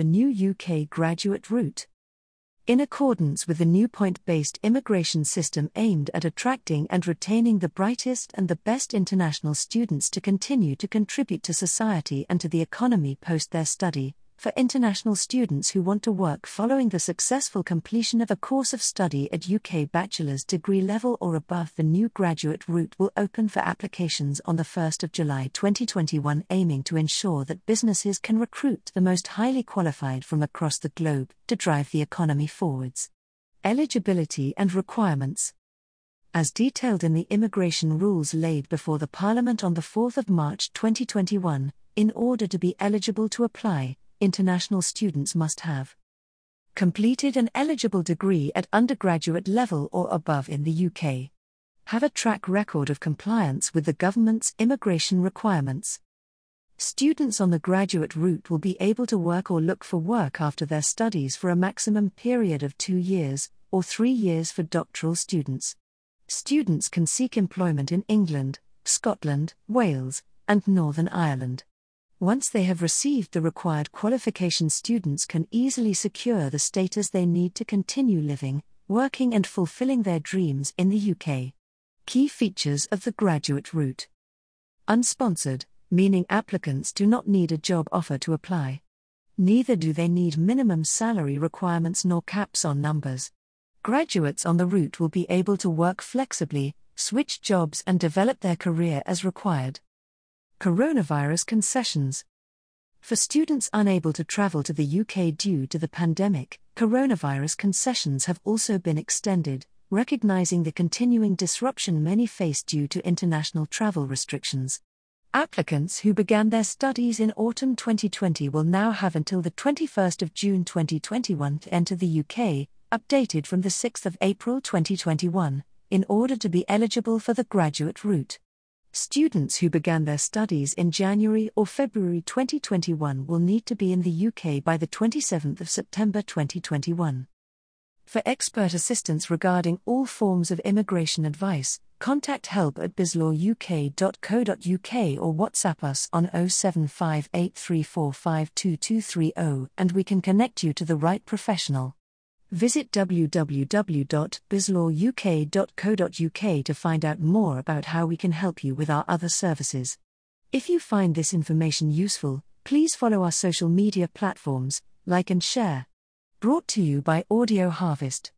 the new UK graduate route. In accordance with the new point based immigration system aimed at attracting and retaining the brightest and the best international students to continue to contribute to society and to the economy post their study, for international students who want to work following the successful completion of a course of study at UK bachelor's degree level or above, the new graduate route will open for applications on the 1st of July 2021, aiming to ensure that businesses can recruit the most highly qualified from across the globe to drive the economy forwards. Eligibility and requirements. As detailed in the immigration rules laid before the Parliament on the 4th of March 2021, in order to be eligible to apply, international students must have completed an eligible degree at undergraduate level or above in the UK, have a track record of compliance with the government's immigration requirements. Students on the graduate route will be able to work or look for work after their studies for a maximum period of two years, or three years for doctoral students. Students can seek employment in England, Scotland, Wales, and Northern Ireland. Once they have received the required qualification, students can easily secure the status they need to continue living, working, and fulfilling their dreams in the UK. Key features of the graduate route Unsponsored, meaning applicants do not need a job offer to apply. Neither do they need minimum salary requirements nor caps on numbers. Graduates on the route will be able to work flexibly, switch jobs, and develop their career as required. Coronavirus concessions. For students unable to travel to the UK due to the pandemic, coronavirus concessions have also been extended, recognizing the continuing disruption many face due to international travel restrictions. Applicants who began their studies in autumn 2020 will now have until the 21st of June 2021 to enter the UK, updated from the 6th of April 2021, in order to be eligible for the graduate route. Students who began their studies in January or February 2021 will need to be in the UK by the 27th of September 2021. For expert assistance regarding all forms of immigration advice, contact help at bizlawuk.co.uk or WhatsApp us on 07583452230 and we can connect you to the right professional. Visit www.bizlawuk.co.uk to find out more about how we can help you with our other services. If you find this information useful, please follow our social media platforms, like and share. Brought to you by Audio Harvest.